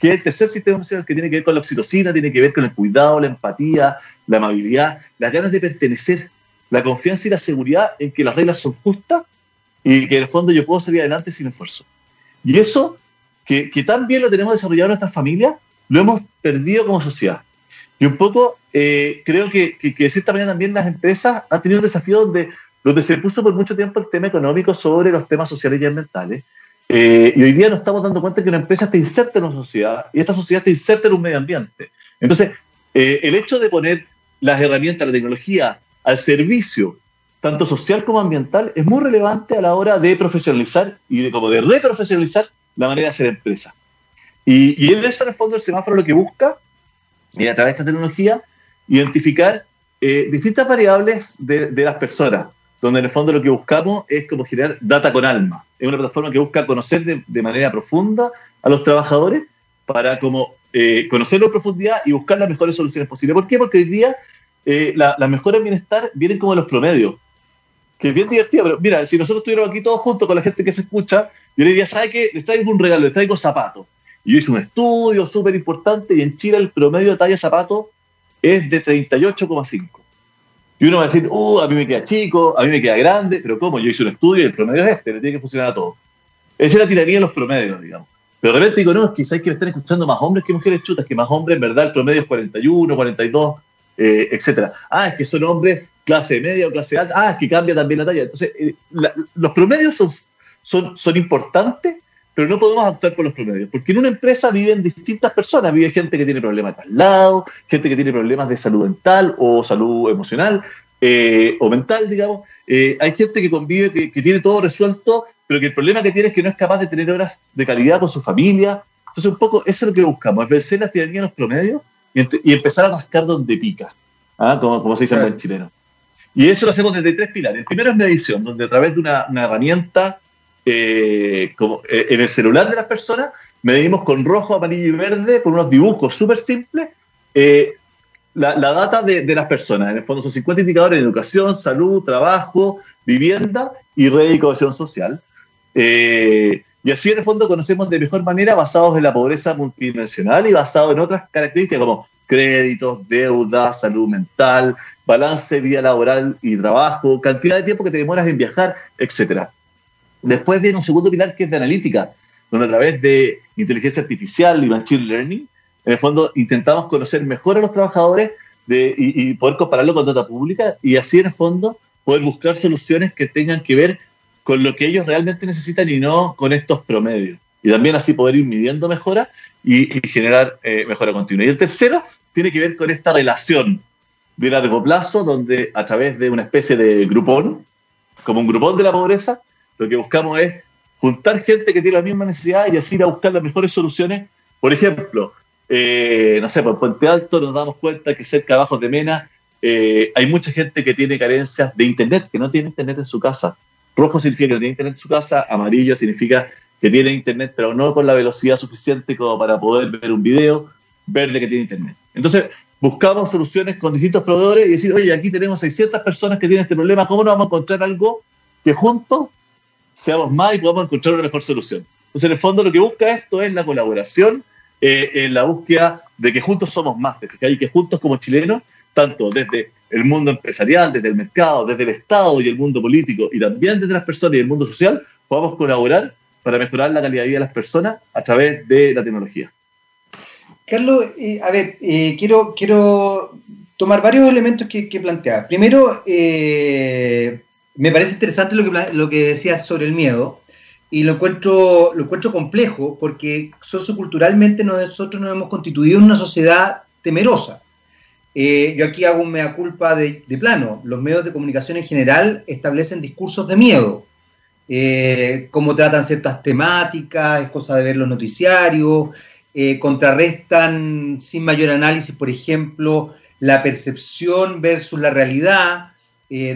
C: que es el tercer sistema emocional que tiene que ver con la oxitocina, tiene que ver con el cuidado, la empatía, la amabilidad, las ganas de pertenecer, la confianza y la seguridad en que las reglas son justas y que en el fondo yo puedo salir adelante sin esfuerzo. Y eso, que, que tan bien lo tenemos desarrollado en nuestras familias, lo hemos perdido como sociedad. Y un poco eh, creo que, que, de cierta manera también las empresas han tenido un desafío donde, donde se puso por mucho tiempo el tema económico sobre los temas sociales y ambientales. Eh, y hoy día nos estamos dando cuenta que una empresa está inserta en una sociedad y esta sociedad está inserta en un medio ambiente. Entonces, eh, el hecho de poner las herramientas, la tecnología al servicio, tanto social como ambiental, es muy relevante a la hora de profesionalizar y de como de reprofesionalizar la manera de hacer empresa. Y, y eso, en el fondo, el semáforo lo que busca y a través de esta tecnología identificar eh, distintas variables de, las personas, donde en el fondo lo que buscamos es como generar data con alma. Es una plataforma que busca conocer de, manera profunda a los trabajadores para como eh, conocerlo en profundidad y buscar las mejores soluciones posibles. ¿Por qué? Porque hoy día eh, las la mejores bienestar vienen como de los promedios, que es bien divertido, pero mira, si nosotros estuviéramos aquí todos juntos con la gente que se escucha, yo le diría, ¿sabe qué? Les traigo un regalo, les traigo zapatos yo hice un estudio súper importante y en Chile el promedio de talla zapato es de 38,5. Y uno va a decir, uh, a mí me queda chico, a mí me queda grande, pero ¿cómo? Yo hice un estudio y el promedio es este, le tiene que funcionar a todos. Esa es la tiranía de los promedios, digamos. Pero de repente digo, no, es que hay que me están escuchando más hombres que mujeres chutas, que más hombres, en verdad, el promedio es 41, 42, eh, etcétera. Ah, es que son hombres clase media o clase alta. Ah, es que cambia también la talla. Entonces, eh, los promedios son, son, son importantes, pero no podemos optar por los promedios, porque en una empresa viven distintas personas, vive gente que tiene problemas de traslado, gente que tiene problemas de salud mental o salud emocional eh, o mental, digamos, eh, hay gente que convive, que, tiene todo resuelto, pero que el problema que tiene es que no es capaz de tener horas de calidad con su familia, entonces un poco eso es lo que buscamos, es vencer la tiranía de los promedios y, empezar a rascar donde pica, ¿ah? como, como se dice en buen chileno. Y eso lo hacemos desde tres pilares. El primero es medición, donde a través de una, una herramienta eh, eh, en el celular de las personas, medimos con rojo, amarillo y verde, con unos dibujos súper simples, eh, la, data de, las personas. En el fondo son 50 indicadores de educación, salud, trabajo, vivienda y cohesión social. y así en el fondo conocemos de mejor manera basados en la pobreza multidimensional y basados en otras características como créditos, deuda, salud mental, balance, vida laboral y trabajo, cantidad de tiempo que te demoras en viajar, etcétera. Después viene un segundo pilar que es de analítica, donde a través de inteligencia artificial y machine learning, en el fondo intentamos conocer mejor a los trabajadores y, poder compararlo con data pública y así en el fondo poder buscar soluciones que tengan que ver con lo que ellos realmente necesitan y no con estos promedios. Y también así poder ir midiendo mejora y, generar eh, mejora continua. Y el tercero tiene que ver con esta relación de largo plazo, donde a través de una especie de grupón, como un grupón de la pobreza, lo que buscamos es juntar gente que tiene la misma necesidad y así ir a buscar las mejores soluciones. Por ejemplo, eh, no sé, por Puente Alto nos damos cuenta que cerca de Bajos de Mena eh, hay mucha gente que tiene carencias de Internet, que no tiene Internet en su casa. Rojo significa que no tiene Internet en su casa, amarillo significa que tiene Internet, pero no con la velocidad suficiente como para poder ver un video, verde que tiene Internet. Entonces, buscamos soluciones con distintos proveedores y decir, oye, aquí tenemos 600 personas que tienen este problema, ¿cómo no vamos a encontrar algo que juntos seamos más y podamos encontrar una mejor solución. Entonces, en el fondo, lo que busca esto es la colaboración, eh, en la búsqueda de que juntos somos más, de que juntos como chilenos, tanto desde el mundo empresarial, desde el mercado, desde el Estado y el mundo político, y también desde las personas y el mundo social, podamos colaborar para mejorar la calidad de vida de las personas a través de la tecnología.
A: Carlos, eh, a ver, eh, quiero, quiero tomar varios elementos que, que planteas. Primero, eh, me parece interesante lo que, lo que decías sobre el miedo y lo encuentro, lo encuentro complejo porque socioculturalmente nosotros nos hemos constituido en una sociedad temerosa. Eh, yo aquí hago un mea culpa de, plano. Los medios de comunicación en general establecen discursos de miedo. Eh, cómo tratan ciertas temáticas, es cosa de ver los noticiarios, eh, contrarrestan sin mayor análisis, por ejemplo, la percepción versus la realidad,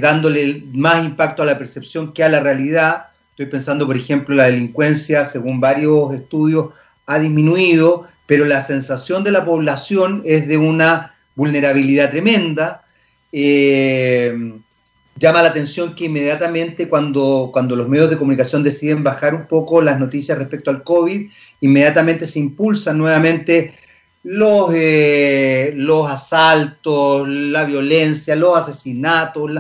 A: dándole más impacto a la percepción que a la realidad. Estoy pensando, por ejemplo, la delincuencia, según varios estudios, ha disminuido, pero la sensación de la población es de una vulnerabilidad tremenda. Eh, llama la atención que inmediatamente cuando, cuando los medios de comunicación deciden bajar un poco las noticias respecto al COVID, inmediatamente se impulsan nuevamente los, eh, los asaltos, la violencia, los asesinatos,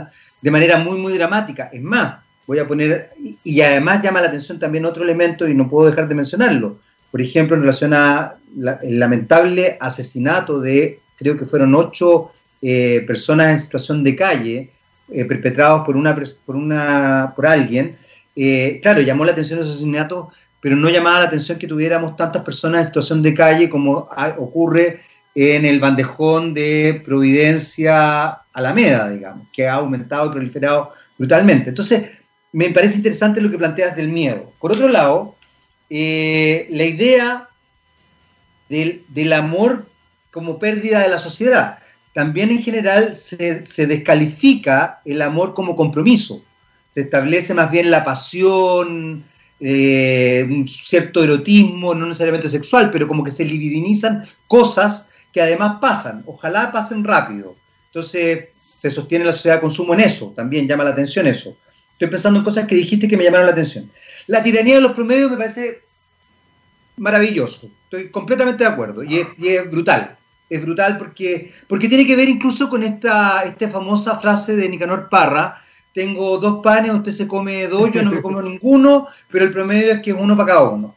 A: de manera muy, muy dramática. Es más, voy a poner, y, además llama la atención también otro elemento y no puedo dejar de mencionarlo. Por ejemplo, en relación a el lamentable asesinato de creo que fueron ocho eh, personas en situación de calle, eh, perpetrados por, una, por, una, por alguien. Eh, claro, llamó la atención ese asesinato, pero no llamaba la atención que tuviéramos tantas personas en situación de calle como ocurre en el bandejón de Providencia Alameda, digamos, que ha aumentado y proliferado brutalmente. Entonces, me parece interesante lo que planteas del miedo. Por otro lado, la idea del, del amor como pérdida de la sociedad. También en general se, descalifica el amor como compromiso. Se establece más bien la pasión, eh, un cierto erotismo, no necesariamente sexual, pero como que se libidinizan cosas que además pasan. Ojalá pasen rápido. Entonces se sostiene la sociedad de consumo en eso, también llama la atención eso. Estoy pensando en cosas que dijiste que me llamaron la atención. La tiranía de los promedios me parece maravilloso, estoy completamente de acuerdo y es brutal es brutal porque, porque tiene que ver incluso con esta, esta famosa frase de Nicanor Parra, tengo dos panes, usted se come dos, yo no me como ninguno, pero el promedio es que es uno para cada uno.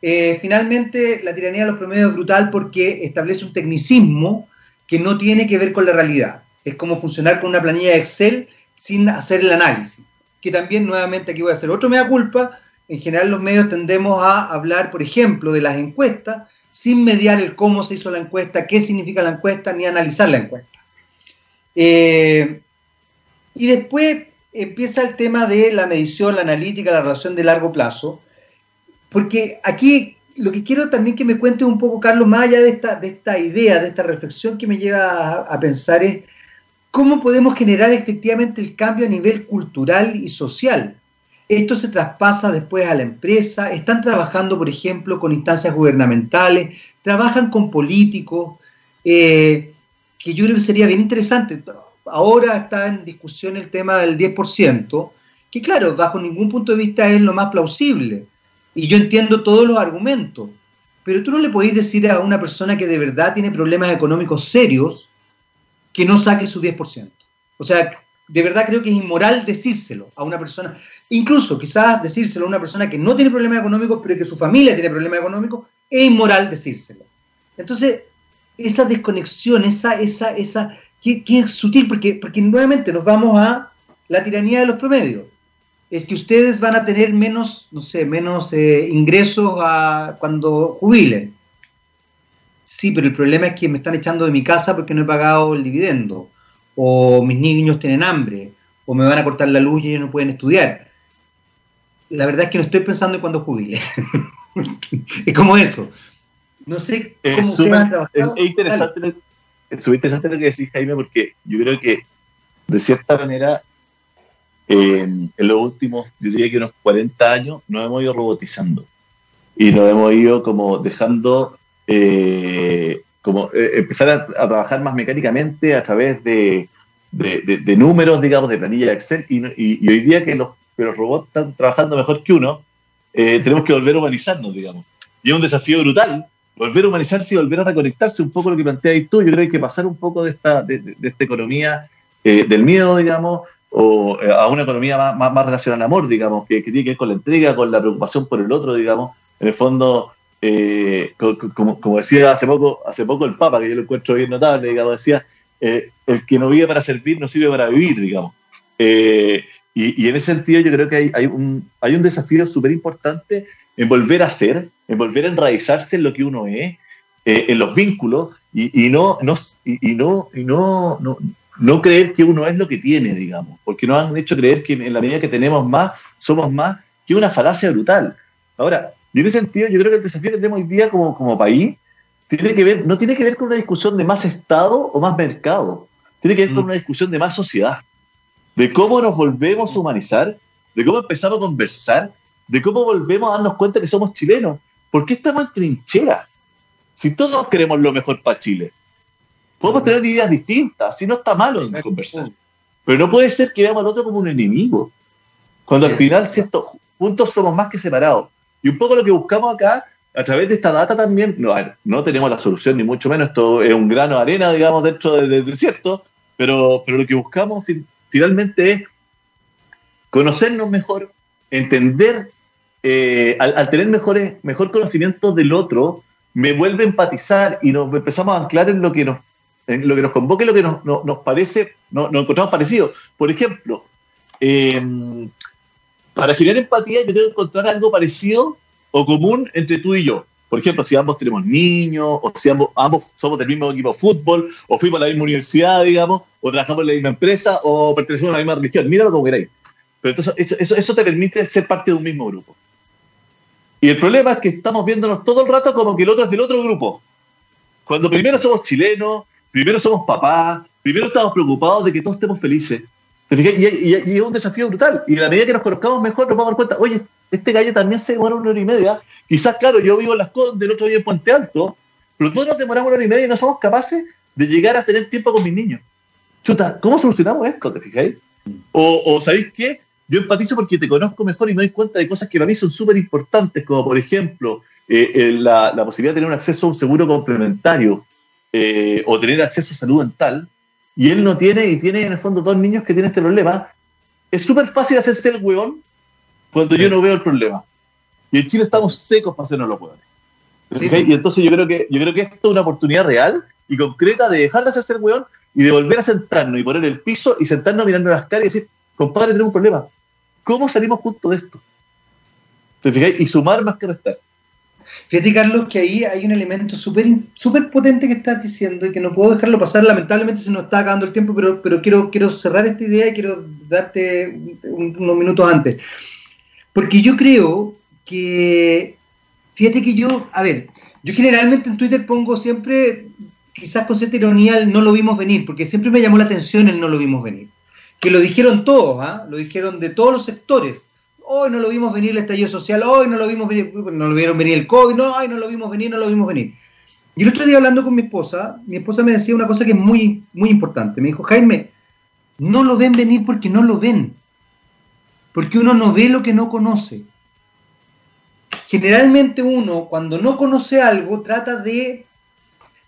A: Eh, finalmente, la tiranía de los promedios es brutal porque establece un tecnicismo que no tiene que ver con la realidad. Es como funcionar con una planilla de Excel sin hacer el análisis. Que también, nuevamente, aquí voy a hacer otro mea culpa. En general, los medios tendemos a hablar, por ejemplo, de las encuestas, sin mediar el cómo se hizo la encuesta, qué significa la encuesta, ni analizar la encuesta. Eh, y después empieza el tema de la medición, la analítica, la relación de largo plazo, porque aquí lo que quiero también que me cuente un poco, Carlos, más allá de esta, de esta idea, de esta reflexión que me lleva a, a pensar es cómo podemos generar efectivamente el cambio a nivel cultural y social. Esto se traspasa después a la empresa, están trabajando, por ejemplo, con instancias gubernamentales, trabajan con políticos, eh, que yo creo que sería bien interesante. Ahora está en discusión el tema del 10%, que claro, bajo ningún punto de vista es lo más plausible. Y yo entiendo todos los argumentos, pero tú no le podéis decir a una persona que de verdad tiene problemas económicos serios que no saque su 10%. O sea, de verdad creo que es inmoral decírselo a una persona, incluso quizás decírselo a una persona que no tiene problemas económicos, pero que su familia tiene problemas económicos, es inmoral decírselo. Entonces, esa desconexión, esa, esa, esa, que, es sutil, porque, porque nuevamente nos vamos a la tiranía de los promedios. Es que ustedes van a tener menos, no sé, menos eh, ingresos a, cuando jubilen. Sí, pero el problema es que me están echando de mi casa porque no he pagado el dividendo o mis niños tienen hambre, o me van a cortar la luz y ellos no pueden estudiar. La verdad es que no estoy pensando en cuando jubile. es como eso. No sé
C: cómo es, es, interesante, es interesante lo que decís, Jaime, porque yo creo que, de cierta manera, en los últimos, yo diría que unos 40 años, nos hemos ido robotizando y nos hemos ido como dejando eh, como eh, empezar a, trabajar más mecánicamente a través de, de, números, digamos, de planilla de Excel, y, hoy día que los, los robots están trabajando mejor que uno, eh, tenemos que volver a humanizarnos, digamos. Y es un desafío brutal, volver a humanizarse y volver a reconectarse, un poco lo que planteáis tú, yo creo que hay que pasar un poco de esta, de, esta economía del miedo, digamos, o a una economía más, más, relacionada al amor, digamos, que, tiene que ver con la entrega, con la preocupación por el otro, digamos. En el fondo, eh, como, decía hace poco, hace poco el Papa, que yo lo encuentro bien notable, digamos, decía, eh, el que no vive para servir no sirve para vivir, digamos. Eh, y, en ese sentido yo creo que hay, hay un, hay un desafío súper importante en volver a ser, en volver a enraizarse en lo que uno es, en los vínculos, y, no, no, y, no, y no, no, no creer que uno es lo que tiene, digamos, porque nos han hecho creer que en la medida que tenemos más, somos más, que una falacia brutal. Ahora, en ese sentido, yo creo que el desafío que tenemos hoy día como, como país tiene que ver, no tiene que ver con una discusión de más Estado o más mercado, tiene que ver con mm. una discusión de más sociedad, de cómo nos volvemos a humanizar, de cómo empezamos a conversar, de cómo volvemos a darnos cuenta que somos chilenos. ¿Por qué estamos en trinchera? Si todos queremos lo mejor para Chile. Podemos tener ideas distintas, si no está malo en conversar. Pero no puede ser que veamos al otro como un enemigo. Cuando al final, si juntos somos más que separados. Y un poco lo que buscamos acá, a través de esta data también, no, no tenemos la solución ni mucho menos, esto es un grano de arena, digamos, dentro del, desierto, pero, pero lo que buscamos finalmente es conocernos mejor, entender, eh, al, tener mejores, mejor conocimiento del otro, me vuelve a empatizar y nos empezamos a anclar en lo que nos, en lo que nos convoque, lo que nos, nos, parece, nos, encontramos parecido. Por ejemplo, eh, para generar empatía yo tengo que encontrar algo parecido o común entre tú y yo. Por ejemplo, si ambos tenemos niños, o si ambos, somos del mismo equipo de fútbol, o fuimos a la misma universidad, digamos, o trabajamos en la misma empresa, o pertenecemos a la misma religión. Míralo como queráis. Pero entonces eso, eso, te permite ser parte de un mismo grupo. Y el problema es que estamos viéndonos todo el rato como que el otro es del otro grupo. Cuando primero somos chilenos, primero somos papás, primero estamos preocupados de que todos estemos felices. Y, es un desafío brutal. Y a la medida que nos conozcamos mejor, nos vamos a dar cuenta, oye, este gallo también se demora una hora y media. Quizás, claro, yo vivo en Las Condes, el otro día en Puente Alto, pero todos nos demoramos una hora y media y no somos capaces de llegar a tener tiempo con mis niños. Chuta, ¿cómo solucionamos esto? ¿Te fijáis? O ¿sabéis qué? Yo empatizo porque te conozco mejor y me doy cuenta de cosas que para mí son súper importantes, como por ejemplo eh, la, la, posibilidad de tener un acceso a un seguro complementario eh, o tener acceso a salud dental y él no tiene, y tiene en el fondo dos niños que tienen este problema, es súper fácil hacerse el hueón cuando yo no veo el problema. Y en Chile estamos secos para hacernos los hueones. Y entonces yo creo que yo creo que esto es una oportunidad real y concreta de dejar de hacerse el hueón y de volver a sentarnos y poner el piso y sentarnos mirando las caras y decir, compadre, tenemos un problema. ¿Cómo salimos juntos de esto? ¿Te Y sumar más que restar.
A: Fíjate, Carlos, que ahí hay un elemento súper super potente que estás diciendo y que no puedo dejarlo pasar. Lamentablemente se nos está acabando el tiempo, pero, pero quiero, quiero cerrar esta idea y quiero darte unos minutos antes. Porque yo creo que, fíjate que yo, a ver, yo generalmente en Twitter pongo siempre, quizás con cierta ironía, no lo vimos venir, porque siempre me llamó la atención el no lo vimos venir. Que lo dijeron todos, ¿ah? lo dijeron de todos los sectores hoy no lo vimos venir el estallido social, hoy no lo vimos venir, no lo vieron venir el COVID, no, hoy no lo vimos venir, no lo vimos venir. Y el otro día hablando con mi esposa, mi esposa me decía una cosa que es muy, muy importante. Me dijo, Jaime, no lo ven venir porque no lo ven. Porque uno no ve lo que no conoce. Generalmente uno, cuando no conoce algo, trata de,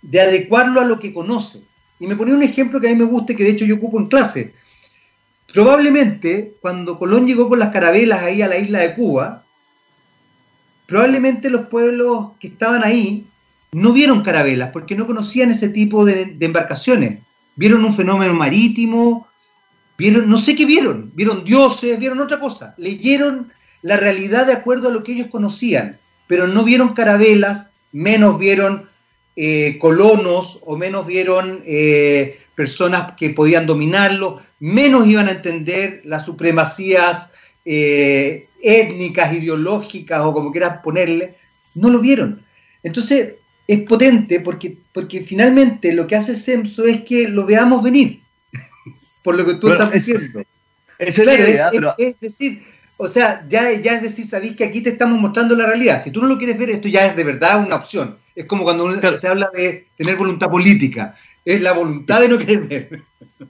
A: de adecuarlo a lo que conoce. Y me ponía un ejemplo que a mí me gusta y que de hecho yo ocupo en clase. Probablemente cuando Colón llegó con las carabelas ahí a la isla de Cuba, probablemente los pueblos que estaban ahí no vieron carabelas porque no conocían ese tipo de, embarcaciones. Vieron un fenómeno marítimo, vieron, no sé qué vieron, vieron dioses, vieron otra cosa. Leyeron la realidad de acuerdo a lo que ellos conocían, pero no vieron carabelas, menos vieron eh, colonos o menos vieron eh, personas que podían dominarlo, menos iban a entender las supremacías eh, étnicas, ideológicas o como quieras ponerle, no lo vieron. Entonces es potente porque, porque finalmente lo que hace Semso es que lo veamos venir, por lo que tú estás diciendo. Es, es, decir, o sea, ya, ya es decir, sabéis que aquí te estamos mostrando la realidad. Si tú no lo quieres ver, esto ya es de verdad una opción. Es como cuando se habla de tener voluntad política es la voluntad de no querer ver.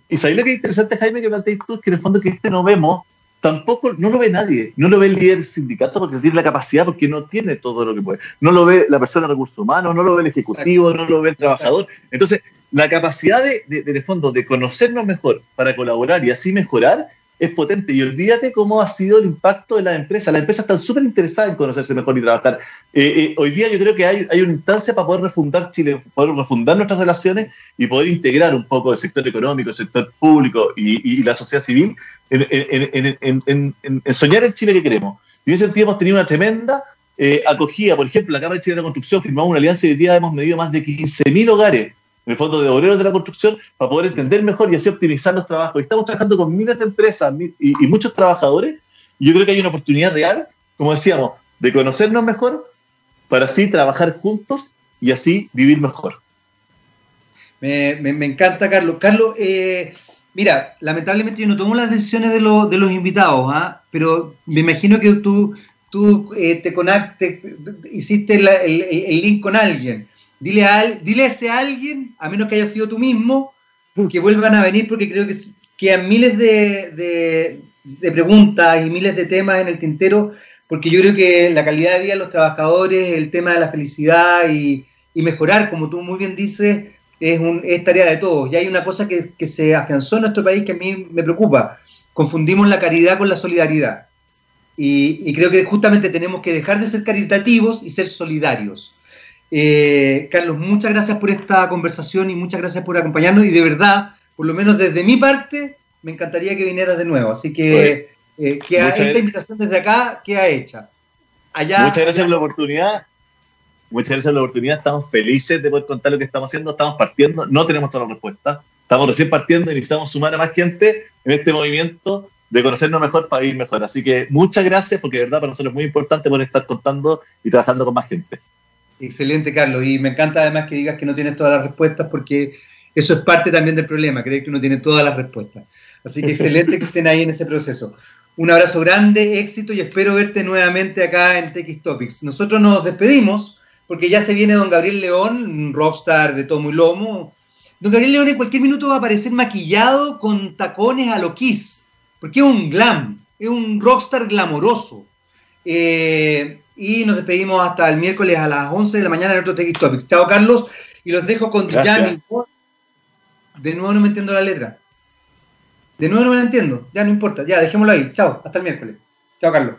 C: Y sabéis lo que es interesante, Jaime, que planteáis tú, es que en el fondo que este no vemos tampoco no lo ve nadie. No lo ve el líder del sindicato porque tiene la capacidad, porque no tiene todo lo que puede. No lo ve la persona de recursos humanos, no lo ve el ejecutivo, no lo ve el trabajador. Entonces, la capacidad de, de, de, fondo de conocernos mejor para colaborar y así mejorar es potente. Y olvídate cómo ha sido el impacto de la empresa. Las empresas están súper interesadas en conocerse mejor y trabajar. Eh, eh, hoy día yo creo que hay, hay una instancia para poder refundar Chile, poder refundar nuestras relaciones y poder integrar un poco el sector económico, el sector público y, la sociedad civil en, soñar el Chile que queremos. Y en ese sentido hemos tenido una tremenda eh, acogida. Por ejemplo, la Cámara de Chile de la Construcción firmamos una alianza y hoy día hemos medido más de 15.000 hogares en el fondo de obreros de la construcción, para poder entender mejor y así optimizar los trabajos. Y estamos trabajando con miles de empresas y, muchos trabajadores. Y yo creo que hay una oportunidad real, como decíamos, de conocernos mejor para así trabajar juntos y así vivir mejor.
A: Me, encanta, Carlos. Carlos, eh, mira, lamentablemente yo no tomo las decisiones de, lo, de los invitados, ¿ah? pero me imagino que tú, tú eh, te conectes, hiciste el link con alguien Dile a, dile a ese alguien, a menos que haya sido tú mismo, que vuelvan a venir porque creo que quedan miles de, de, de, preguntas y miles de temas en el tintero, porque yo creo que la calidad de vida de los trabajadores, el tema de la felicidad y, y mejorar, como tú muy bien dices, es, un, es tarea de todos. Y hay una cosa que, que se afianzó en nuestro país que a mí me preocupa. Confundimos la caridad con la solidaridad. Y, y creo que justamente tenemos que dejar de ser caritativos y ser solidarios. Eh, Carlos, muchas gracias por esta conversación y muchas gracias por acompañarnos y de verdad, por lo menos desde mi parte, me encantaría que vinieras de nuevo. Así que eh, esta gracias. invitación desde acá queda hecha.
C: Allá, muchas gracias allá. por la oportunidad. Muchas gracias por la oportunidad. Estamos felices de poder contar lo que estamos haciendo. Estamos partiendo. No tenemos todas las respuestas. Estamos recién partiendo y necesitamos sumar a más gente en este movimiento de conocernos mejor para ir mejor. Así que muchas gracias porque de verdad para nosotros es muy importante poder estar contando y trabajando con más gente.
A: Excelente, Carlos. Y me encanta además que digas que no tienes todas las respuestas porque eso es parte también del problema, creer que uno tiene todas las respuestas. Así que excelente que estén ahí en ese proceso. Un abrazo grande, éxito y espero verte nuevamente acá en TX Topics. Nosotros nos despedimos porque ya se viene don Gabriel León, un rockstar de tomo y lomo. Don Gabriel León en cualquier minuto va a aparecer maquillado con tacones a lo Kiss, porque es un glam, es un rockstar glamoroso. Eh, y nos despedimos hasta el miércoles a las 11 de la mañana en otro TX Topics. Chao, Carlos, y los dejo con Yami. De nuevo no me entiendo la letra. De nuevo no me la entiendo. Ya no importa. Ya, dejémoslo ahí. Chao, hasta el miércoles. Chao, Carlos.